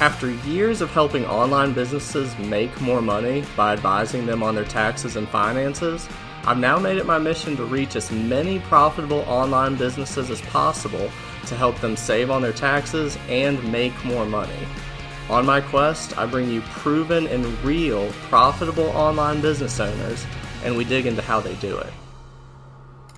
After years of helping online businesses make more money by advising them on their taxes and finances, I've now made it my mission to reach as many profitable online businesses as possible to help them save on their taxes and make more money. On my quest, I bring you proven and real profitable online business owners, and we dig into how they do it.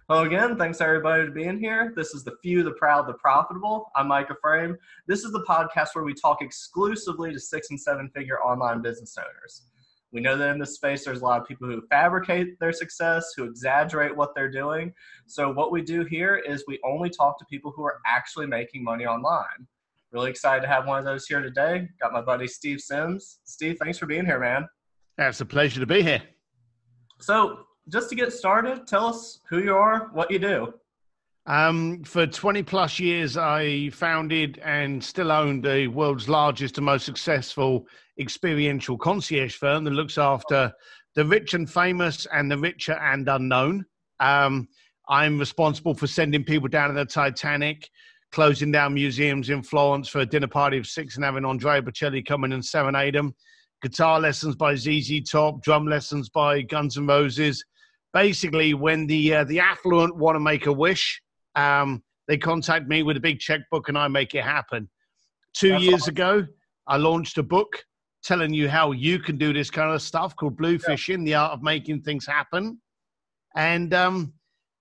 Hello again. Thanks everybody for being here. This is the few, the proud, the profitable. I'm Micah Frame. This is the podcast where we talk exclusively to six and seven figure online business owners. We know that in this space, there's a lot of people who fabricate their success, who exaggerate what they're doing. So, what we do here is we only talk to people who are actually making money online. Really excited to have one of those here today. Got my buddy Steve Sims. Steve, thanks for being here, man. It's a pleasure to be here. So, just to get started, tell us who you are, what you do. Um, for 20 plus years, I founded and still own the world's largest and most successful experiential concierge firm that looks after the rich and famous and the richer and unknown. Um, I'm responsible for sending people down to the Titanic, closing down museums in Florence for a dinner party of six and having Andrea Bocelli come in and serenade them. Guitar lessons by ZZ Top, drum lessons by Guns N' Roses. Basically, when the uh, the affluent want to make a wish, um, they contact me with a big checkbook and I make it happen. Two That's years awesome. ago, I launched a book telling you how you can do this kind of stuff called Bluefishing, yeah. the art of making things happen. And um,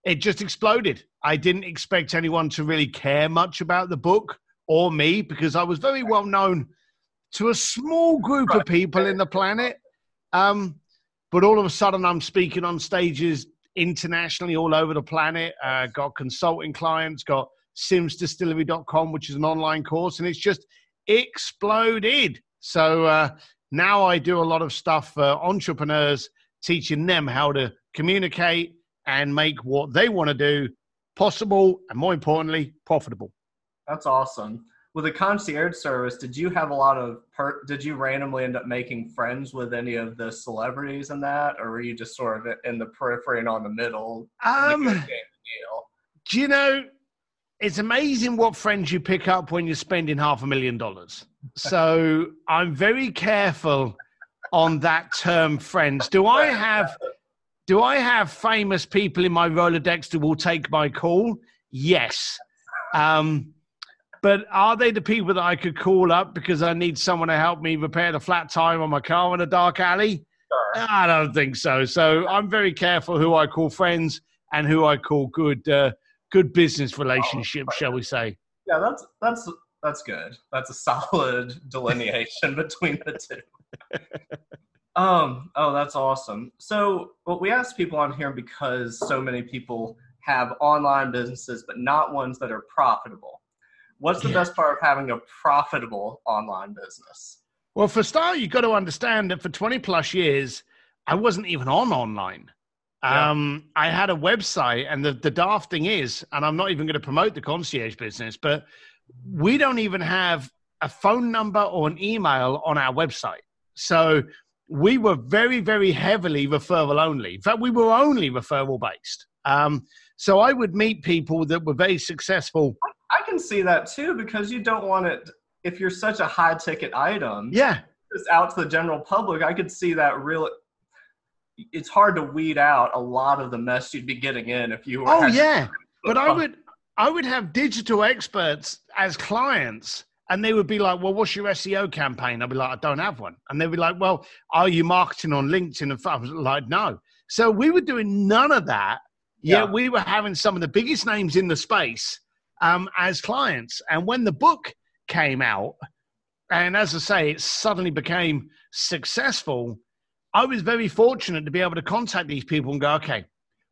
it just exploded. I didn't expect anyone to really care much about the book or me because I was very well known to a small group of people in the planet. Um, but all of a sudden, I'm speaking on stages internationally all over the planet. Uh, got consulting clients, got simsdistillery.com, which is an online course, and it's just exploded. So uh, now I do a lot of stuff for entrepreneurs, teaching them how to communicate and make what they want to do possible and more importantly, profitable. That's awesome. With the concierge service, did you have a lot of per- did you randomly end up making friends with any of the celebrities in that or were you just sort of in the periphery and on the middle? Um, do you know it's amazing what friends you pick up when you're spending half a million dollars. So I'm very careful on that term friends. Do I have do I have famous people in my Rolodex that will take my call? Yes. Um, but are they the people that I could call up because I need someone to help me repair the flat tire on my car in a dark alley? Sure. I don't think so. So I'm very careful who I call friends and who I call good uh, good business relationship, oh, shall we say? Yeah, that's that's that's good. That's a solid delineation between the two. um, oh, that's awesome. So, well, we asked people on here because so many people have online businesses, but not ones that are profitable. What's the yeah. best part of having a profitable online business? Well, for start, you've got to understand that for 20 plus years, I wasn't even on online. Um, I had a website, and the, the daft thing is, and I'm not even going to promote the concierge business, but we don't even have a phone number or an email on our website. So we were very, very heavily referral only. In fact, we were only referral based. Um, so I would meet people that were very successful. I can see that too because you don't want it if you're such a high ticket item. Yeah. Just out to the general public, I could see that real it's hard to weed out a lot of the mess you'd be getting in if you were. Oh yeah, but I would I would have digital experts as clients. And they would be like, "Well, what's your SEO campaign?" I'd be like, "I don't have one." And they'd be like, "Well, are you marketing on LinkedIn?" And I was like, "No." So we were doing none of that. Yet yeah. we were having some of the biggest names in the space um, as clients. And when the book came out, and as I say, it suddenly became successful. I was very fortunate to be able to contact these people and go, okay,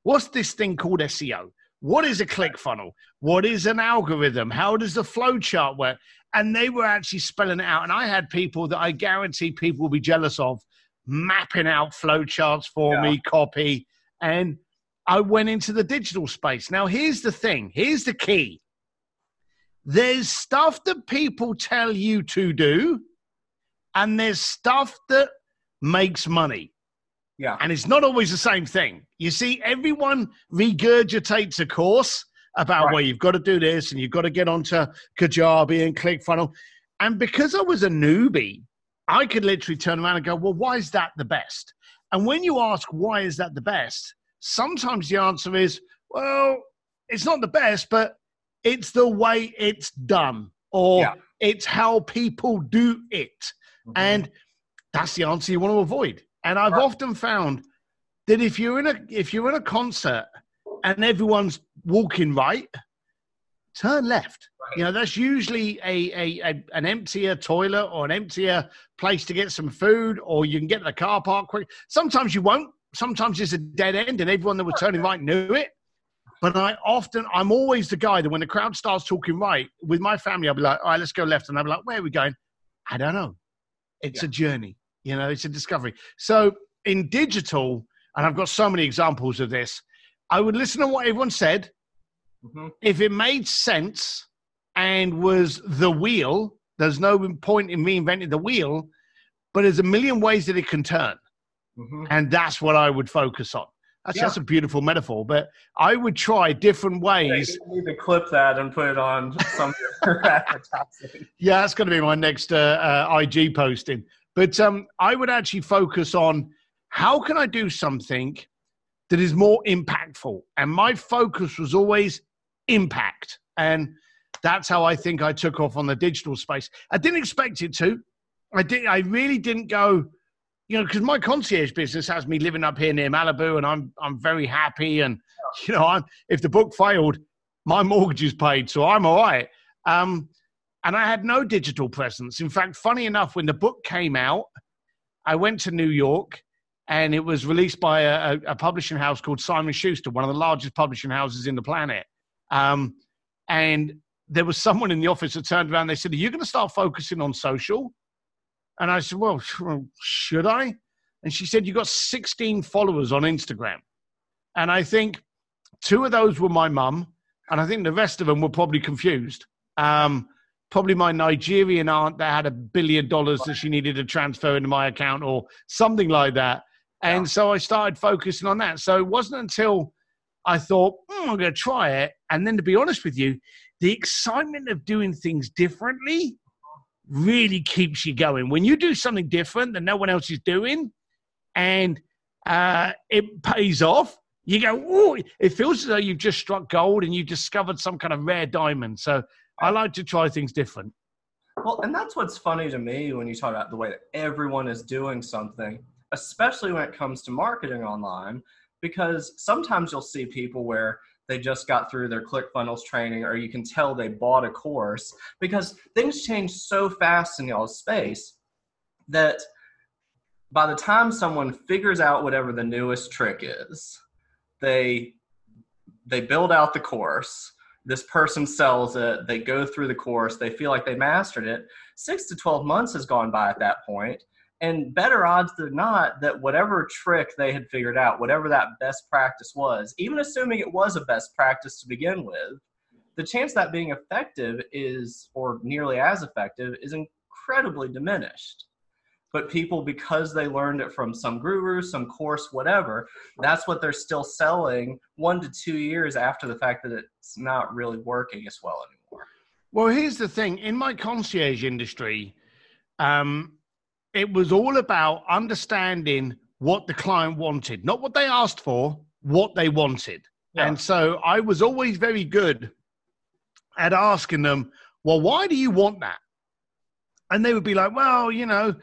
what's this thing called SEO? What is a click funnel? What is an algorithm? How does the flow chart work? And they were actually spelling it out. And I had people that I guarantee people will be jealous of mapping out flow charts for yeah. me, copy. And I went into the digital space. Now, here's the thing here's the key there's stuff that people tell you to do, and there's stuff that makes money. Yeah. And it's not always the same thing. You see, everyone regurgitates a course about right. well, you've got to do this and you've got to get onto Kajabi and ClickFunnel. And because I was a newbie, I could literally turn around and go, well, why is that the best? And when you ask, why is that the best? Sometimes the answer is, well, it's not the best, but it's the way it's done or yeah. it's how people do it. Mm-hmm. And that's the answer you want to avoid. And I've right. often found that if you're in a if you're in a concert and everyone's walking right, turn left. Right. You know, that's usually a, a, a, an emptier toilet or an emptier place to get some food, or you can get to the car park quick. Sometimes you won't. Sometimes it's a dead end, and everyone that was turning right knew it. But I often, I'm always the guy that when the crowd starts talking right with my family, I'll be like, all right, let's go left. And I'll be like, where are we going? I don't know. It's yeah. a journey, you know, it's a discovery. So in digital, and I've got so many examples of this, I would listen to what everyone said. Mm-hmm. If it made sense and was the wheel, there's no point in reinventing the wheel, but there's a million ways that it can turn. Mm-hmm. And that's what I would focus on. That's yeah. just a beautiful metaphor, but I would try different ways. Yeah, need to clip that and put it on some advertising. Yeah, that's going to be my next uh, uh, IG posting. But um, I would actually focus on how can I do something that is more impactful, and my focus was always impact, and that's how I think I took off on the digital space. I didn't expect it to. I did. I really didn't go you know, because my concierge business has me living up here near Malibu, and I'm I'm very happy. And you know, I'm, if the book failed, my mortgage is paid, so I'm all right. Um, and I had no digital presence. In fact, funny enough, when the book came out, I went to New York, and it was released by a, a publishing house called Simon Schuster, one of the largest publishing houses in the planet. Um, and there was someone in the office that turned around. They said, "Are you going to start focusing on social?" And I said, Well, should I? And she said, You got 16 followers on Instagram. And I think two of those were my mum, and I think the rest of them were probably confused. Um, probably my Nigerian aunt that had a billion dollars that she needed to transfer into my account or something like that. And yeah. so I started focusing on that. So it wasn't until I thought, mm, I'm going to try it. And then to be honest with you, the excitement of doing things differently really keeps you going. When you do something different that no one else is doing and uh, it pays off, you go, oh, it feels as though you've just struck gold and you've discovered some kind of rare diamond. So I like to try things different. Well, and that's what's funny to me when you talk about the way that everyone is doing something, especially when it comes to marketing online, because sometimes you'll see people where they just got through their ClickFunnels training, or you can tell they bought a course because things change so fast in y'all's space that by the time someone figures out whatever the newest trick is, they they build out the course. This person sells it. They go through the course. They feel like they mastered it. Six to 12 months has gone by at that point and better odds than not that whatever trick they had figured out, whatever that best practice was, even assuming it was a best practice to begin with, the chance that being effective is, or nearly as effective, is incredibly diminished. But people, because they learned it from some guru, some course, whatever, that's what they're still selling one to two years after the fact that it's not really working as well anymore. Well, here's the thing in my concierge industry, um, it was all about understanding what the client wanted, not what they asked for, what they wanted. Yeah. And so I was always very good at asking them, well, why do you want that? And they would be like, well, you know,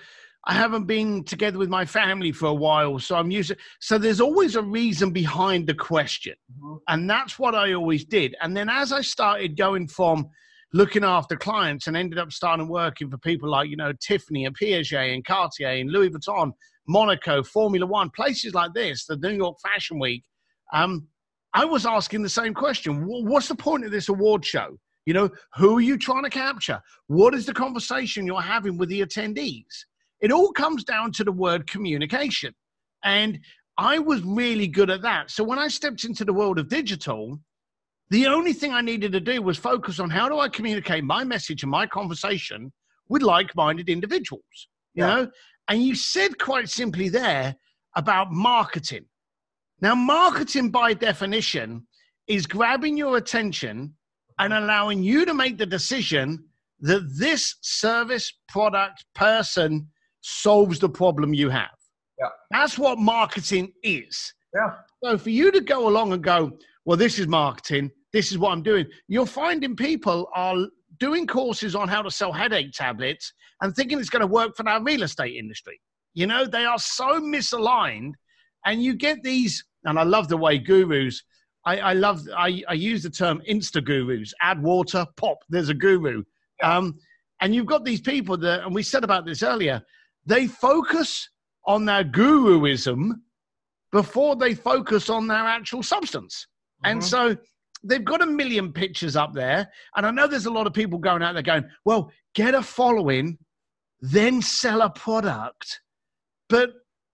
I haven't been together with my family for a while, so I'm used to. So there's always a reason behind the question. Mm-hmm. And that's what I always did. And then as I started going from looking after clients and ended up starting working for people like, you know, Tiffany and Piaget and Cartier and Louis Vuitton, Monaco, Formula One, places like this, the New York Fashion Week. Um, I was asking the same question. What's the point of this award show? You know, who are you trying to capture? What is the conversation you're having with the attendees? It all comes down to the word communication. And I was really good at that. So when I stepped into the world of digital, the only thing I needed to do was focus on how do I communicate my message and my conversation with like-minded individuals. You yeah. know, and you said quite simply there about marketing. Now, marketing by definition is grabbing your attention and allowing you to make the decision that this service, product, person solves the problem you have. Yeah. That's what marketing is. Yeah. So for you to go along and go, well, this is marketing, this is what I'm doing, you're finding people are doing courses on how to sell headache tablets and thinking it's going to work for our real estate industry. You know, they are so misaligned, and you get these. And I love the way gurus. I, I love. I, I use the term insta gurus. Add water, pop. There's a guru. Um, and you've got these people that, and we said about this earlier. They focus on their guruism before they focus on their actual substance. Mm-hmm. And so they've got a million pictures up there. And I know there's a lot of people going out there going, well, get a following, then sell a product. But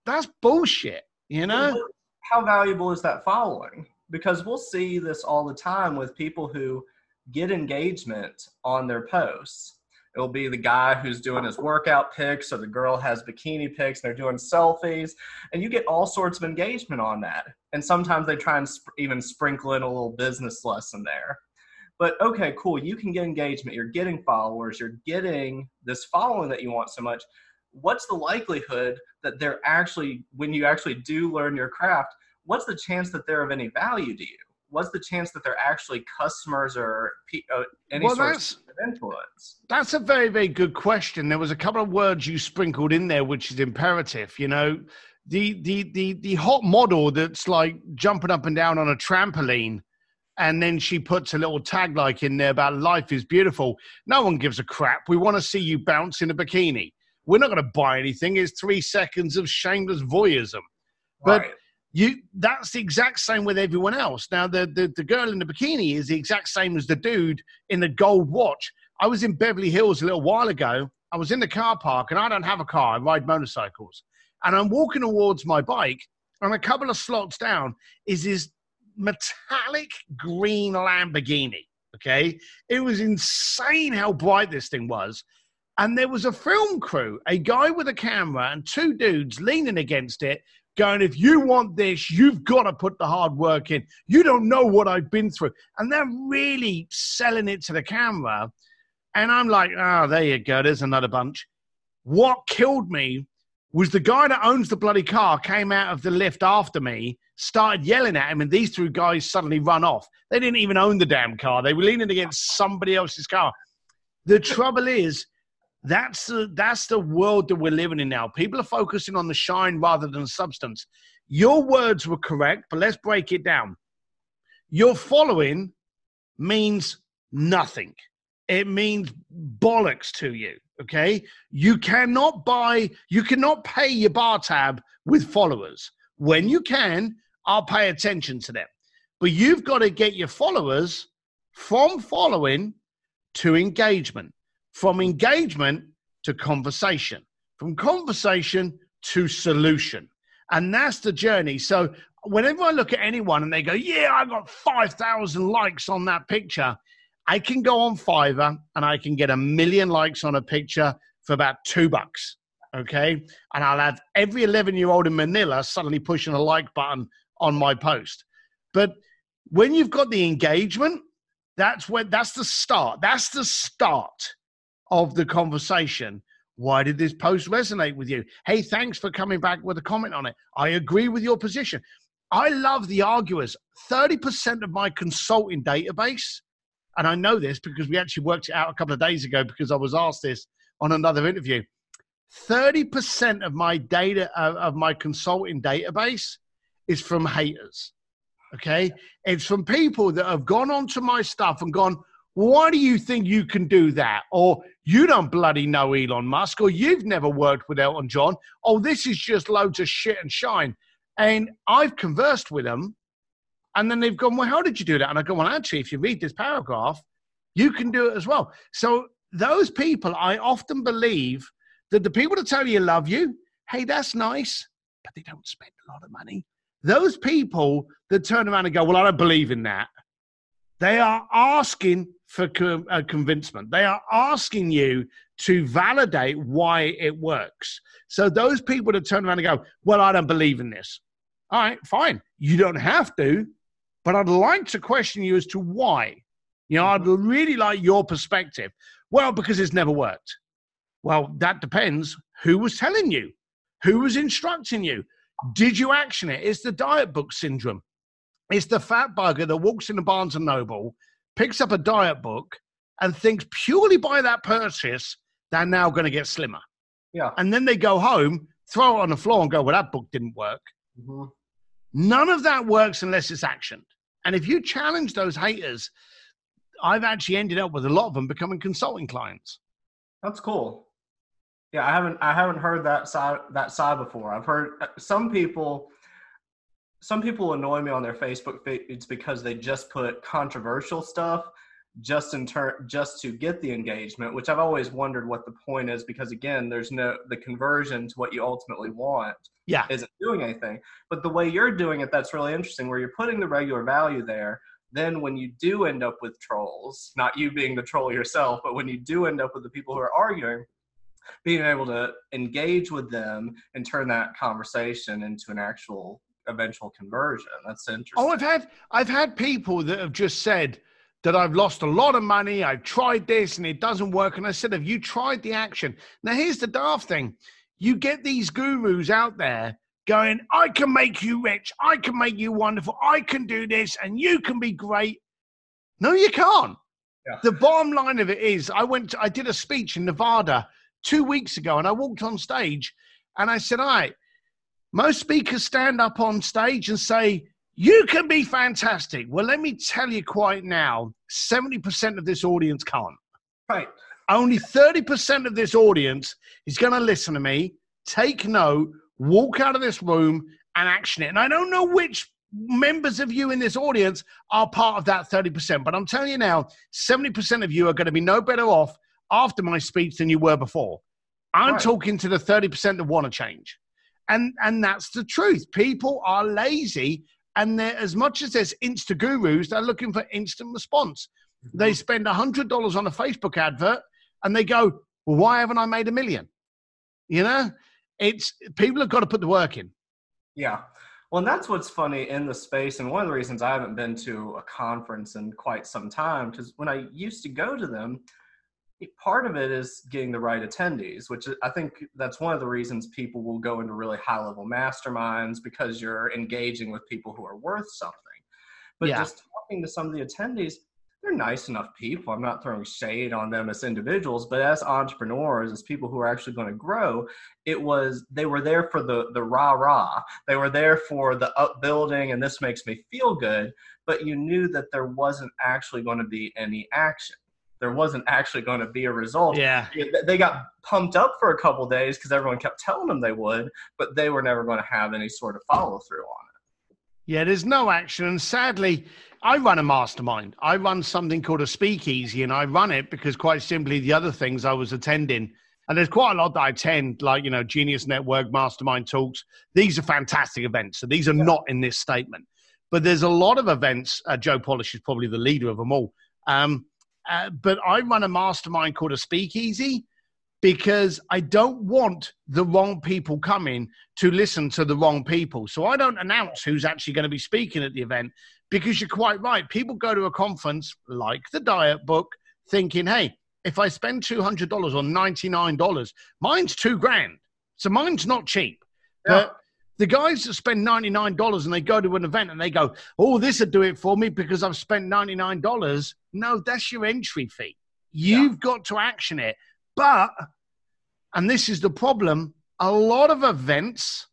that's bullshit, you know? How valuable is that following? Because we'll see this all the time with people who get engagement on their posts It'll be the guy who's doing his workout pics, or the girl has bikini pics, and they're doing selfies, and you get all sorts of engagement on that. And sometimes they try and sp- even sprinkle in a little business lesson there. But okay, cool, you can get engagement, you're getting followers, you're getting this following that you want so much. What's the likelihood that they're actually, when you actually do learn your craft, what's the chance that they're of any value to you? What's the chance that they're actually customers or uh, any well, sort of influence? That's a very, very good question. There was a couple of words you sprinkled in there, which is imperative. You know, the the the the hot model that's like jumping up and down on a trampoline. And then she puts a little tag like in there about life is beautiful. No one gives a crap. We want to see you bounce in a bikini. We're not going to buy anything. It's three seconds of shameless voyeurism. But right you that's the exact same with everyone else. Now the, the the girl in the bikini is the exact same as the dude in the gold watch. I was in Beverly Hills a little while ago. I was in the car park and I don't have a car. I ride motorcycles. And I'm walking towards my bike and a couple of slots down is this metallic green Lamborghini. Okay. It was insane how bright this thing was. And there was a film crew, a guy with a camera and two dudes leaning against it going, if you want this, you've got to put the hard work in. You don't know what I've been through. And they're really selling it to the camera. And I'm like, oh, there you go. There's another bunch. What killed me was the guy that owns the bloody car came out of the lift after me, started yelling at him, and these two guys suddenly run off. They didn't even own the damn car. They were leaning against somebody else's car. The trouble is, that's the that's the world that we're living in now. People are focusing on the shine rather than substance. Your words were correct, but let's break it down. Your following means nothing. It means bollocks to you. Okay, you cannot buy, you cannot pay your bar tab with followers. When you can, I'll pay attention to them. But you've got to get your followers from following to engagement from engagement to conversation, from conversation to solution. And that's the journey. So whenever I look at anyone and they go, Yeah, I got 5,000 likes on that picture, I can go on Fiverr and I can get a million likes on a picture for about two bucks. Okay. And I'll have every 11 year old in Manila suddenly pushing a like button on my post. But when you've got the engagement, that's when that's the start. That's the start of the conversation. Why did this post resonate with you? Hey, thanks for coming back with a comment on it. I agree with your position. I love the arguers. 30% of my consulting database, and I know this because we actually worked it out a couple of days ago because I was asked this on another interview. 30% of my data, uh, of my consulting database is from haters. Okay. It's from people that have gone onto my stuff and gone, why do you think you can do that? Or you don't bloody know Elon Musk, or you've never worked with Elton John. Oh, this is just loads of shit and shine. And I've conversed with them, and then they've gone, Well, how did you do that? And I go, Well, actually, if you read this paragraph, you can do it as well. So, those people, I often believe that the people that tell you love you, hey, that's nice, but they don't spend a lot of money. Those people that turn around and go, Well, I don't believe in that. They are asking for co- uh, convincement. They are asking you to validate why it works. So those people that turn around and go, "Well, I don't believe in this." All right, fine. You don't have to, but I'd like to question you as to why. You know, I'd really like your perspective. Well, because it's never worked. Well, that depends. Who was telling you? Who was instructing you? Did you action it? It's the diet book syndrome. It's the fat bugger that walks into Barnes and Noble, picks up a diet book, and thinks purely by that purchase, they're now going to get slimmer. Yeah. And then they go home, throw it on the floor, and go, well, that book didn't work. Mm-hmm. None of that works unless it's actioned. And if you challenge those haters, I've actually ended up with a lot of them becoming consulting clients. That's cool. Yeah, I haven't I haven't heard that side that side before. I've heard uh, some people some people annoy me on their Facebook feeds because they just put controversial stuff just in turn just to get the engagement, which I've always wondered what the point is because again, there's no the conversion to what you ultimately want yeah isn't doing anything. But the way you're doing it, that's really interesting, where you're putting the regular value there. Then when you do end up with trolls, not you being the troll yourself, but when you do end up with the people who are arguing, being able to engage with them and turn that conversation into an actual eventual conversion. That's interesting. Oh, I've had I've had people that have just said that I've lost a lot of money. I've tried this and it doesn't work. And I said, Have you tried the action? Now here's the daft thing. You get these gurus out there going, I can make you rich, I can make you wonderful, I can do this, and you can be great. No, you can't. Yeah. The bottom line of it is, I went, to, I did a speech in Nevada two weeks ago, and I walked on stage and I said, All right, most speakers stand up on stage and say, You can be fantastic. Well, let me tell you quite now 70% of this audience can't. Right. Only 30% of this audience is going to listen to me, take note, walk out of this room, and action it. And I don't know which members of you in this audience are part of that 30%, but I'm telling you now, 70% of you are going to be no better off after my speech than you were before. I'm right. talking to the 30% that want to change. And and that's the truth. People are lazy and they're as much as there's insta gurus, they're looking for instant response. Mm-hmm. They spend a hundred dollars on a Facebook advert and they go, Well, why haven't I made a million? You know? It's people have got to put the work in. Yeah. Well, and that's what's funny in the space, and one of the reasons I haven't been to a conference in quite some time, because when I used to go to them, part of it is getting the right attendees, which I think that's one of the reasons people will go into really high level masterminds because you're engaging with people who are worth something. But yeah. just talking to some of the attendees, they're nice enough people. I'm not throwing shade on them as individuals, but as entrepreneurs, as people who are actually going to grow, it was they were there for the the rah rah. They were there for the upbuilding, and this makes me feel good. But you knew that there wasn't actually going to be any action there wasn't actually going to be a result. Yeah. They got pumped up for a couple days because everyone kept telling them they would, but they were never going to have any sort of follow through on it. Yeah, there's no action. And sadly, I run a mastermind. I run something called a speakeasy, and I run it because quite simply the other things I was attending. And there's quite a lot that I attend, like, you know, Genius Network, Mastermind Talks. These are fantastic events. So these are yeah. not in this statement. But there's a lot of events. Uh, Joe Polish is probably the leader of them all. Um, uh, but I run a mastermind called a speakeasy because I don't want the wrong people coming to listen to the wrong people. So I don't announce who's actually going to be speaking at the event because you're quite right. People go to a conference like the Diet Book thinking, hey, if I spend $200 or $99, mine's two grand. So mine's not cheap. Yeah. But the guys that spend $99 and they go to an event and they go, oh, this would do it for me because I've spent $99. No, that's your entry fee. You've yeah. got to action it. But, and this is the problem, a lot of events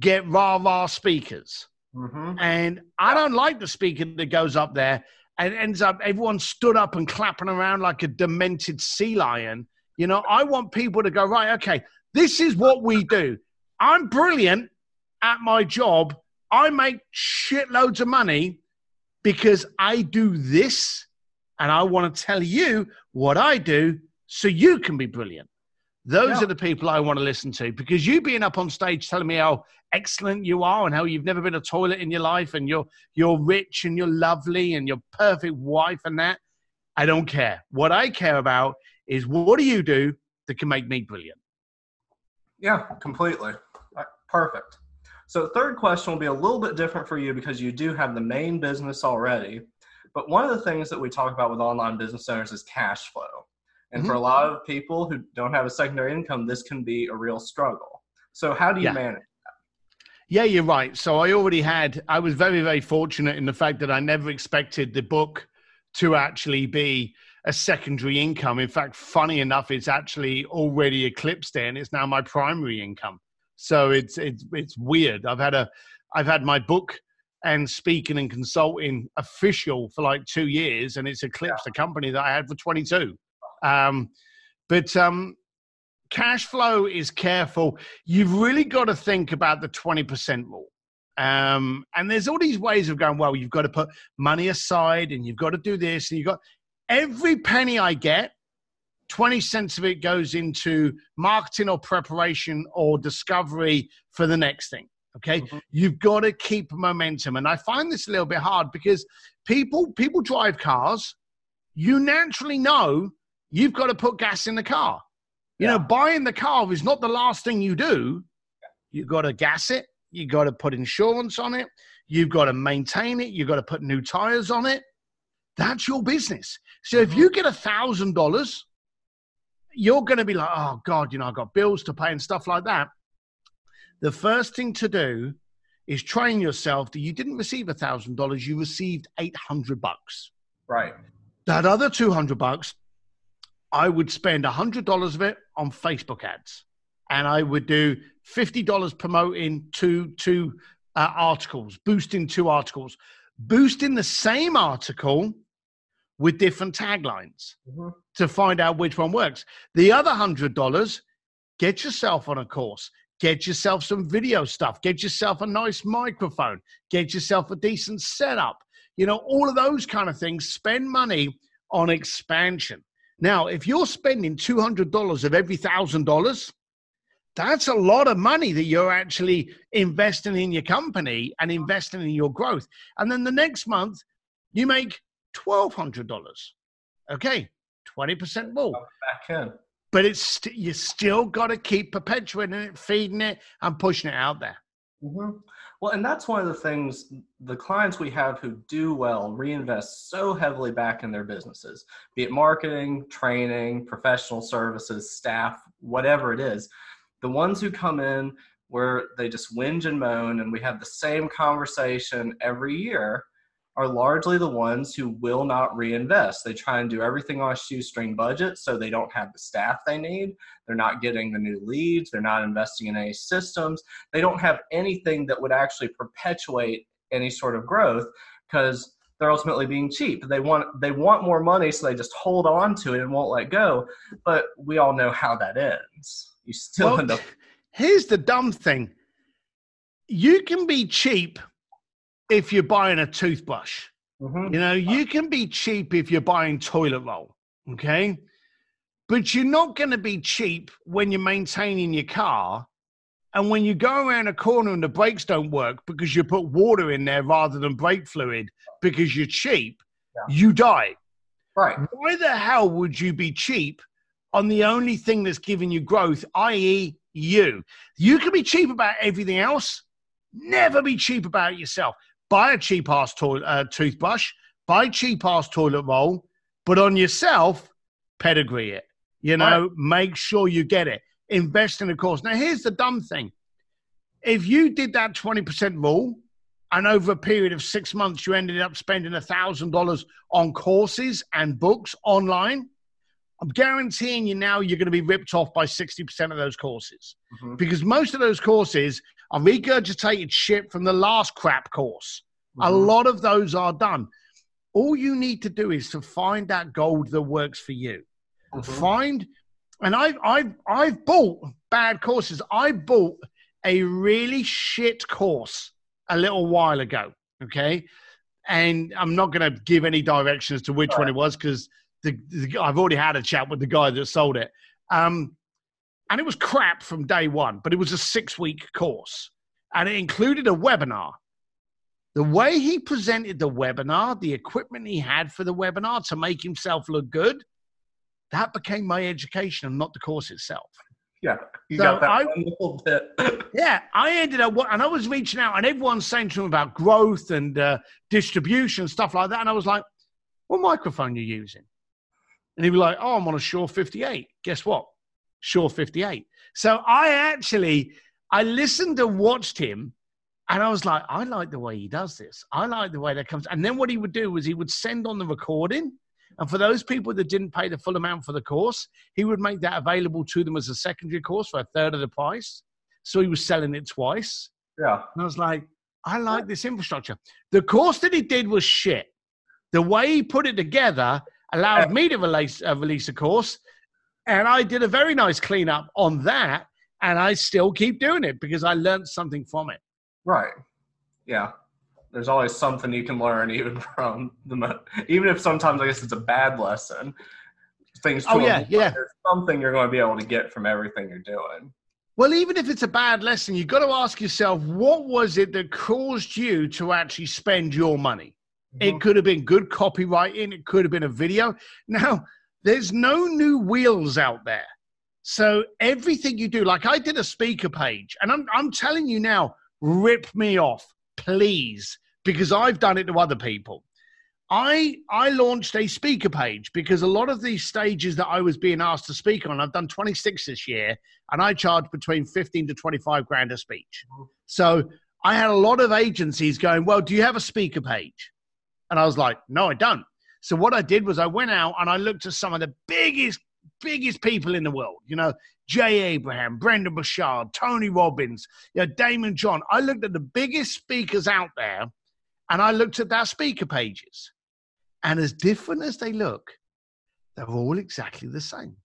get rah rah speakers. Mm-hmm. And I don't like the speaker that goes up there and ends up everyone stood up and clapping around like a demented sea lion. You know, I want people to go, right, okay, this is what we do. I'm brilliant at my job, I make shitloads of money because I do this and I want to tell you what I do so you can be brilliant. Those yeah. are the people I want to listen to because you being up on stage telling me how excellent you are and how you've never been a toilet in your life and you're you're rich and you're lovely and you're perfect wife and that I don't care. What I care about is what do you do that can make me brilliant? Yeah, completely. Perfect. So, third question will be a little bit different for you because you do have the main business already. But one of the things that we talk about with online business owners is cash flow. And mm-hmm. for a lot of people who don't have a secondary income, this can be a real struggle. So, how do you yeah. manage? Yeah, you're right. So I already had, I was very, very fortunate in the fact that I never expected the book to actually be a secondary income. In fact, funny enough, it's actually already eclipsed it and it's now my primary income. So it's, it's, it's weird. I've had a, I've had my book and speaking and consulting official for like two years and it's eclipsed yeah. the company that I had for 22. Um, but um, cash flow is careful. You've really got to think about the 20% rule. Um, and there's all these ways of going, well, you've got to put money aside and you've got to do this. And you've got every penny I get, 20 cents of it goes into marketing or preparation or discovery for the next thing. Okay. Mm-hmm. You've got to keep momentum. And I find this a little bit hard because people, people drive cars. You naturally know you've got to put gas in the car. You yeah. know, buying the car is not the last thing you do. You've got to gas it. You've got to put insurance on it. You've got to maintain it. You've got to put new tires on it. That's your business. So if mm-hmm. you get a thousand dollars, you're going to be like, oh God, you know, I've got bills to pay and stuff like that. The first thing to do is train yourself that you didn't receive a thousand dollars, you received 800 bucks. Right. That other 200 bucks, I would spend a $100 of it on Facebook ads. And I would do $50 promoting two, two uh, articles, boosting two articles, boosting the same article with different taglines mm-hmm. to find out which one works. The other $100, get yourself on a course. Get yourself some video stuff. Get yourself a nice microphone. Get yourself a decent setup. You know, all of those kind of things. Spend money on expansion. Now, if you're spending $200 of every $1,000, that's a lot of money that you're actually investing in your company and investing in your growth. And then the next month, you make $1,200. Okay, 20% more. Back in. But it's st- you still got to keep perpetuating it, feeding it, and pushing it out there. Mm-hmm. Well, and that's one of the things the clients we have who do well reinvest so heavily back in their businesses, be it marketing, training, professional services, staff, whatever it is. The ones who come in where they just whinge and moan and we have the same conversation every year are largely the ones who will not reinvest. They try and do everything on a shoestring budget so they don't have the staff they need. They're not getting the new leads. They're not investing in any systems. They don't have anything that would actually perpetuate any sort of growth because they're ultimately being cheap. They want they want more money, so they just hold on to it and won't let go. But we all know how that ends. You still well, end up. Here's the dumb thing: you can be cheap if you're buying a toothbrush. Mm-hmm. You know, you can be cheap if you're buying toilet roll, okay? But you're not going to be cheap when you're maintaining your car. And when you go around a corner and the brakes don't work because you put water in there rather than brake fluid because you're cheap, yeah. you die. Right. Why the hell would you be cheap on the only thing that's giving you growth, i.e., you? You can be cheap about everything else. Never be cheap about yourself buy a cheap ass toilet uh, toothbrush, buy cheap ass toilet roll, but on yourself, pedigree it. You know, right. make sure you get it. Invest in a course. Now, here's the dumb thing: if you did that twenty percent rule, and over a period of six months you ended up spending a thousand dollars on courses and books online. I'm guaranteeing you now you're going to be ripped off by 60% of those courses mm-hmm. because most of those courses are regurgitated shit from the last crap course. Mm-hmm. A lot of those are done. All you need to do is to find that gold that works for you. Mm-hmm. Find, and I've, I've, I've bought bad courses. I bought a really shit course a little while ago. Okay. And I'm not going to give any directions to which one it was because the, the, I've already had a chat with the guy that sold it. Um, and it was crap from day one, but it was a six week course and it included a webinar. The way he presented the webinar, the equipment he had for the webinar to make himself look good, that became my education and not the course itself. Yeah, you so got that I, little bit. yeah, I ended up, and I was reaching out, and everyone's saying to him about growth and uh, distribution, stuff like that. And I was like, what microphone are you using? And he'd be like, oh, I'm on a Shure 58. Guess what? Shure 58. So I actually, I listened and watched him and I was like, I like the way he does this. I like the way that comes. And then what he would do was he would send on the recording. And for those people that didn't pay the full amount for the course, he would make that available to them as a secondary course for a third of the price. So he was selling it twice. Yeah. And I was like, I like this infrastructure. The course that he did was shit. The way he put it together allowed me to release, uh, release a course. And I did a very nice cleanup on that. And I still keep doing it because I learned something from it. Right. Yeah. There's always something you can learn, even from the, even if sometimes I guess it's a bad lesson. Things. Oh yeah, yeah. There's something you're going to be able to get from everything you're doing. Well, even if it's a bad lesson, you've got to ask yourself, what was it that caused you to actually spend your money? Mm-hmm. It could have been good copywriting. It could have been a video. Now, there's no new wheels out there. So everything you do, like I did a speaker page, and I'm, I'm telling you now, rip me off, please, because I've done it to other people. I I launched a speaker page because a lot of these stages that I was being asked to speak on, I've done 26 this year, and I charge between 15 to 25 grand a speech. So I had a lot of agencies going, Well, do you have a speaker page? And I was like, No, I don't. So what I did was I went out and I looked at some of the biggest, biggest people in the world, you know, Jay Abraham, Brendon Burchard, Tony Robbins, you know, Daymond John. I looked at the biggest speakers out there and I looked at their speaker pages. And as different as they look, they're all exactly the same.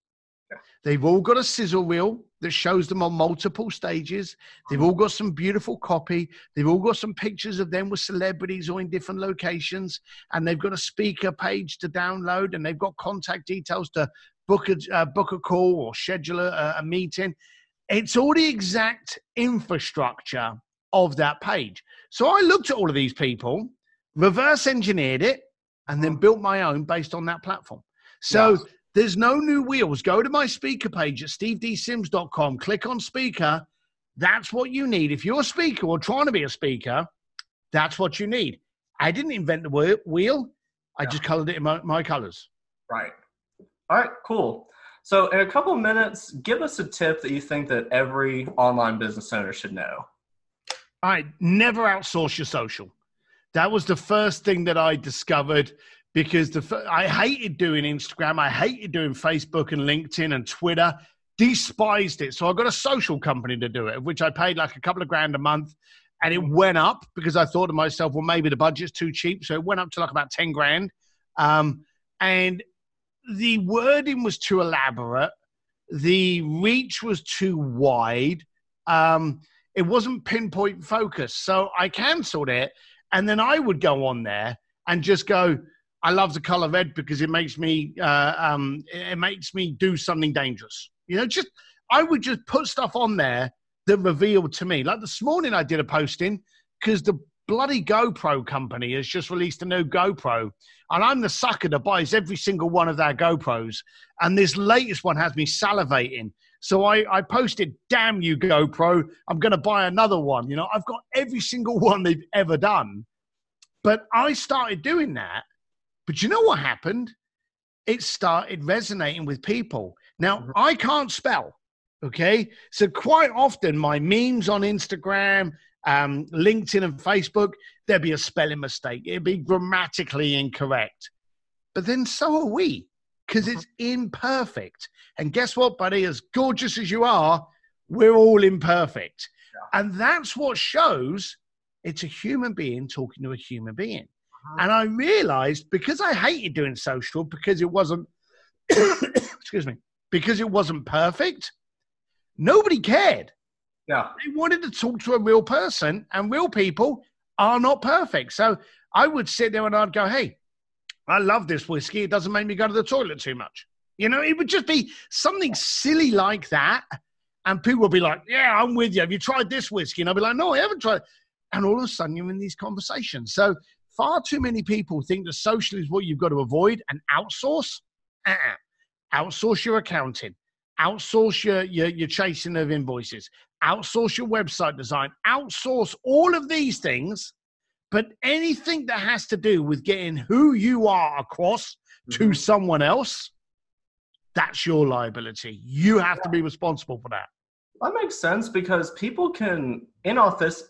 They've all got a sizzle reel that shows them on multiple stages. They've all got some beautiful copy. They've all got some pictures of them with celebrities or in different locations. And they've got a speaker page to download and they've got contact details to book a, uh, book a call or schedule a, a meeting. It's all the exact infrastructure of that page. So I looked at all of these people, reverse engineered it, and then built my own based on that platform. So. There's no new wheels. Go to my speaker page at stevedsims.com, click on speaker. That's what you need. If you're a speaker or trying to be a speaker, that's what you need. I didn't invent the wheel. I yeah. just colored it in my, my colors. Right. All right, cool. So in a couple of minutes, give us a tip that you think that every online business owner should know. All right, never outsource your social. That was the first thing that I discovered because the I hated doing Instagram, I hated doing Facebook and LinkedIn and Twitter, despised it. So I got a social company to do it, which I paid like a couple of grand a month, and it went up because I thought to myself, well, maybe the budget's too cheap, so it went up to like about ten grand, um, and the wording was too elaborate, the reach was too wide. Um, it wasn't pinpoint focus. So I cancelled it and then I would go on there and just go, I love the color red because it makes me uh, um, it makes me do something dangerous. You know, just I would just put stuff on there that revealed to me. Like this morning, I did a posting because the bloody GoPro company has just released a new GoPro, and I'm the sucker that buys every single one of their GoPros. And this latest one has me salivating. So I, I posted, damn you, GoPro, I'm going to buy another one. You know, I've got every single one they've ever done. But I started doing that. But you know what happened? It started resonating with people. Now, mm-hmm. I can't spell. Okay. So quite often my memes on Instagram, um, LinkedIn, and Facebook, there'd be a spelling mistake. It'd be grammatically incorrect. But then so are we because it's imperfect. And guess what, buddy? As gorgeous as you are, we're all imperfect. And that's what shows it's a human being talking to a human being. And I realized because I hated doing social because it wasn't, excuse me, because it wasn't perfect, nobody cared. Yeah. They wanted to talk to a real person, and real people are not perfect. So I would sit there and I'd go, hey, I love this whiskey. It doesn't make me go to the toilet too much. You know, it would just be something silly like that. And people would be like, Yeah, I'm with you. Have you tried this whiskey? And I'd be like, No, I haven't tried. And all of a sudden, you're in these conversations. So far too many people think that social is what you've got to avoid and outsource. Uh-uh. Outsource your accounting, outsource your, your, your chasing of invoices, outsource your website design, outsource all of these things but anything that has to do with getting who you are across mm-hmm. to someone else, that's your liability. You have yeah. to be responsible for that. That makes sense because people can inauthentic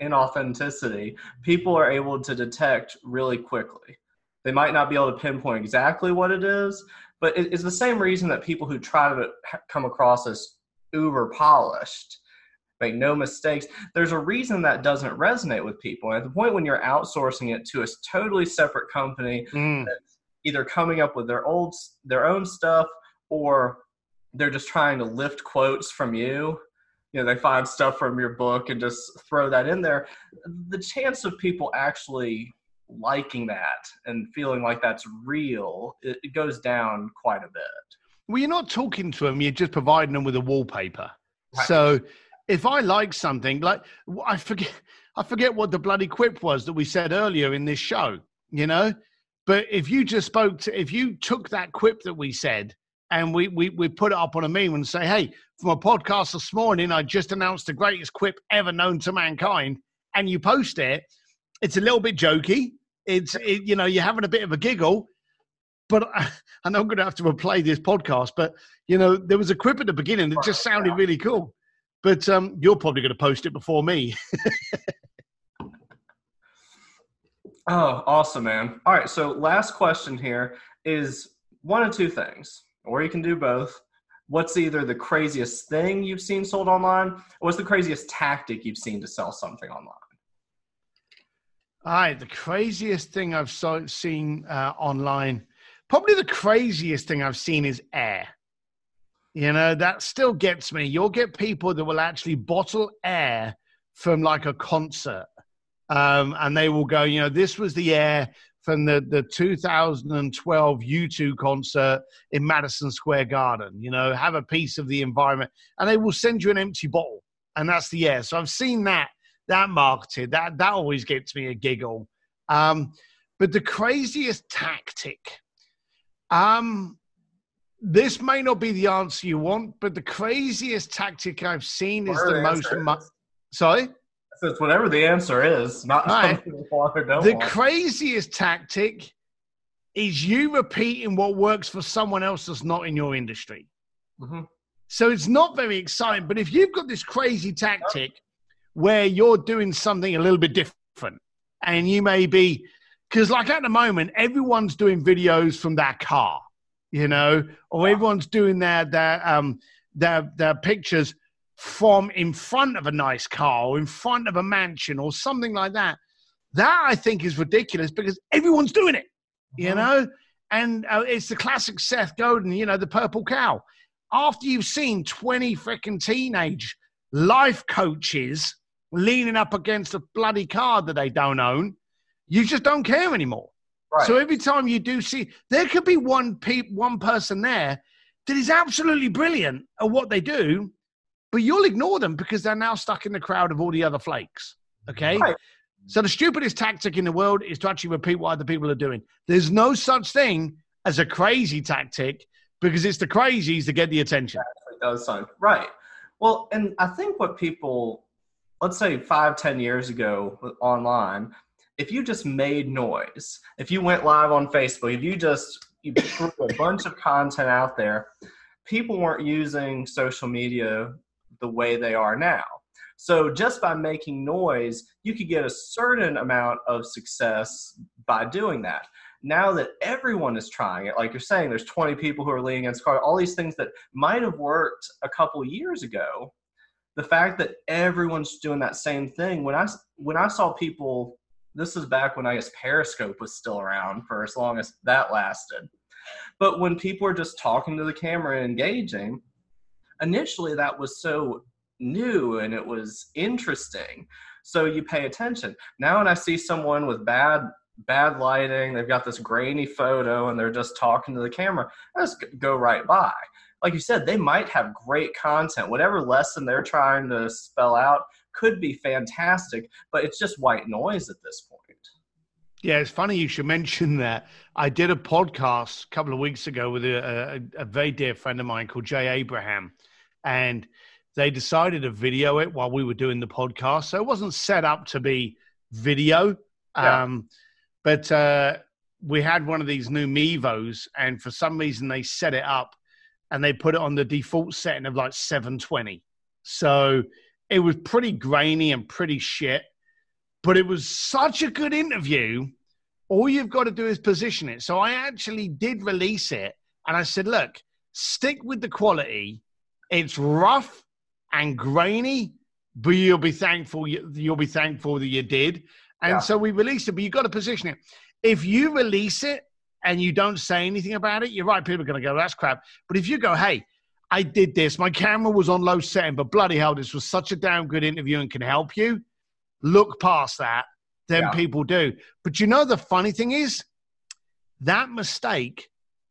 inauthenticity, people are able to detect really quickly. They might not be able to pinpoint exactly what it is, but it's the same reason that people who try to come across as uber polished make no mistakes there's a reason that doesn't resonate with people and at the point when you're outsourcing it to a totally separate company mm. that's either coming up with their old their own stuff or they're just trying to lift quotes from you you know they find stuff from your book and just throw that in there the chance of people actually liking that and feeling like that's real it, it goes down quite a bit. Well you're not talking to them you're just providing them with a wallpaper. Right. so if i like something like i forget i forget what the bloody quip was that we said earlier in this show you know? But if you just spoke to if you took that quip that we said and we, we, we put it up on a meme and say, hey, from a podcast this morning, I just announced the greatest quip ever known to mankind, and you post it, it's a little bit jokey. It's, it, you know, you're having a bit of a giggle, but I, I'm going to have to replay this podcast, but, you know, there was a quip at the beginning that just sounded really cool. But um, you're probably going to post it before me. oh, awesome, man. All right. So, last question here is one of two things or you can do both. What's either the craziest thing you've seen sold online, or what's the craziest tactic you've seen to sell something online? All right, the craziest thing I've so, seen uh, online, probably the craziest thing I've seen is air. You know, that still gets me. You'll get people that will actually bottle air from like a concert. Um, and they will go, you know, this was the air from the, the 2012 U2 concert in Madison Square Garden. You know, have a piece of the environment, and they will send you an empty bottle, and that's the air. So I've seen that that marketed. That that always gets me a giggle. Um, but the craziest tactic, um, this may not be the answer you want, but the craziest tactic I've seen is the, most. Mu- Sorry. It's whatever the answer is, not right. The craziest tactic is you repeating what works for someone else that's not in your industry. Mm-hmm. So it's not very exciting. But if you've got this crazy tactic where you're doing something a little bit different, and you may be, because like at the moment, everyone's doing videos from their car, you know, or everyone's doing their their um their their pictures from in front of a nice car or in front of a mansion or something like that. That I think is ridiculous because everyone's doing it, you uh-huh. know? And uh, it's the classic Seth Godin, you know, the purple cow. After you've seen 20 freaking teenage life coaches leaning up against a bloody car that they don't own, you just don't care anymore. Right. So every time you do see, there could be one pe- one person there that is absolutely brilliant at what they do, but you'll ignore them because they're now stuck in the crowd of all the other flakes. Okay. Right. So the stupidest tactic in the world is to actually repeat what other people are doing. There's no such thing as a crazy tactic because it's the crazies that get the attention. That does sound right. Well, and I think what people, let's say five, ten years ago online, if you just made noise, if you went live on Facebook, if you just you threw a bunch of content out there, people weren't using social media the way they are now. So just by making noise, you could get a certain amount of success by doing that. Now that everyone is trying it, like you're saying, there's 20 people who are leaning against car, all these things that might have worked a couple years ago. The fact that everyone's doing that same thing. When I when I saw people, this is back when I guess Periscope was still around for as long as that lasted. But when people are just talking to the camera and engaging, initially that was so new and it was interesting. So you pay attention. Now when i see someone with bad bad lighting they've got this grainy photo and they're just talking to the camera i just go right by. Like you said they might have great content. Whatever lesson they're trying to spell out could be fantastic but it's just white noise at this point. Yeah, it's funny you should mention that. I did a podcast a couple of weeks ago with a, a, a very dear friend of mine called Jay Abraham, and they decided to video it while we were doing the podcast. So it wasn't set up to be video. Yeah. Um, but uh, we had one of these new Mevos, and for some reason they set it up and they put it on the default setting of like 720. So it was pretty grainy and pretty shit, but it was such a good interview. All you've got to do is position it. So I actually did release it and I said, look, stick with the quality. It's rough and grainy, but you'll be thankful you'll be thankful that you did. And yeah. so we released it, but you've got to position it. If you release it and you don't say anything about it, you're right, people are gonna go, that's crap. But if you go, hey, I did this, my camera was on low setting, but bloody hell, this was such a damn good interview and can help you, look past that, then yeah. people do. But you know the funny thing is that mistake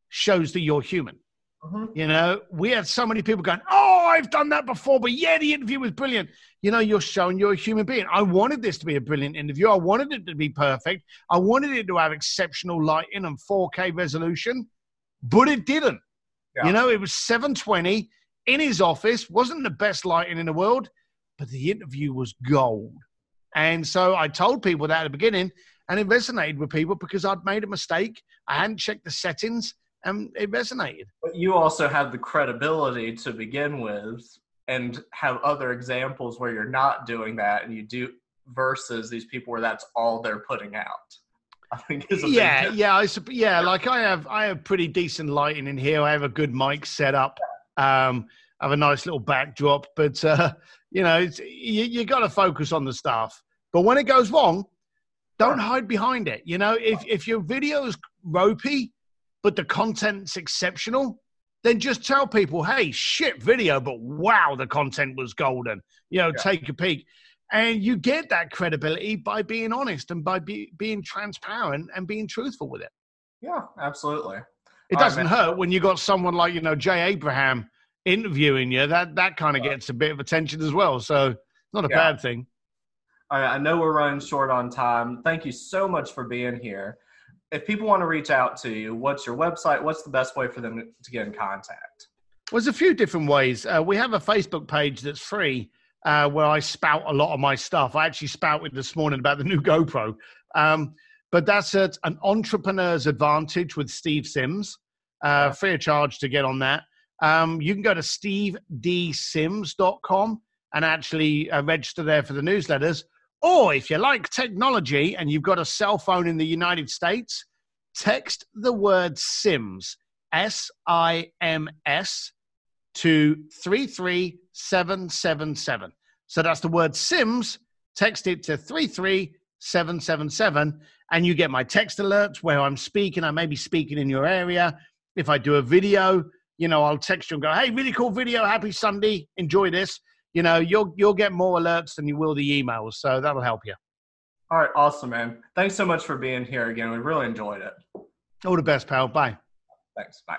shows that you're human. Mm-hmm. You know, we had so many people going, Oh, I've done that before, but yeah, the interview was brilliant. You know, you're showing you're a human being. I wanted this to be a brilliant interview. I wanted it to be perfect. I wanted it to have exceptional lighting and 4K resolution, but it didn't. Yeah. You know, it was 720 in his office, wasn't the best lighting in the world, but the interview was gold. And so I told people that at the beginning, and it resonated with people because I'd made a mistake. I hadn't checked the settings and it resonated. But you also have the credibility to begin with and have other examples where you're not doing that and you do versus these people where that's all they're putting out. I think is yeah, yeah, I yeah. Like I have, I have pretty decent lighting in here. I have a good mic set up. Um, I have a nice little backdrop, but uh, you know, you, you got to focus on the stuff. But when it goes wrong, don't hide behind it. You know, if if your video is ropey, but the content's exceptional, then just tell people, hey, shit video, but wow, the content was golden. You know, yeah. take a peek. And you get that credibility by being honest and by be, being transparent and being truthful with it. Yeah, absolutely. It All doesn't right, hurt when you got someone like, you know, Jay Abraham interviewing you. That that kind of gets a bit of attention as well. So it's not a yeah. bad thing. All right, I know we're running short on time. Thank you so much for being here if people want to reach out to you, what's your website? What's the best way for them to get in contact? Well, there's a few different ways. Uh, we have a Facebook page that's free uh, where I spout a lot of my stuff. I actually spouted this morning about the new GoPro. Um, but that's a, an entrepreneur's advantage with Steve Sims, uh, free of charge to get on that. Um, you can go to stevedsims.com and actually uh, register there for the newsletters. Or if you like technology and you've got a cell phone in the United States, text the word SIMS, S I M S, to 33777. So that's the word SIMS. Text it to 33777, and you get my text alerts where I'm speaking. I may be speaking in your area. If I do a video, you know, I'll text you and go, hey, really cool video. Happy Sunday. Enjoy this you know, you'll you'll get more alerts than you will the emails. So that'll help you. All right, awesome, man. Thanks so much for being here again. We really enjoyed it. All the best, pal. Bye. Thanks. Bye.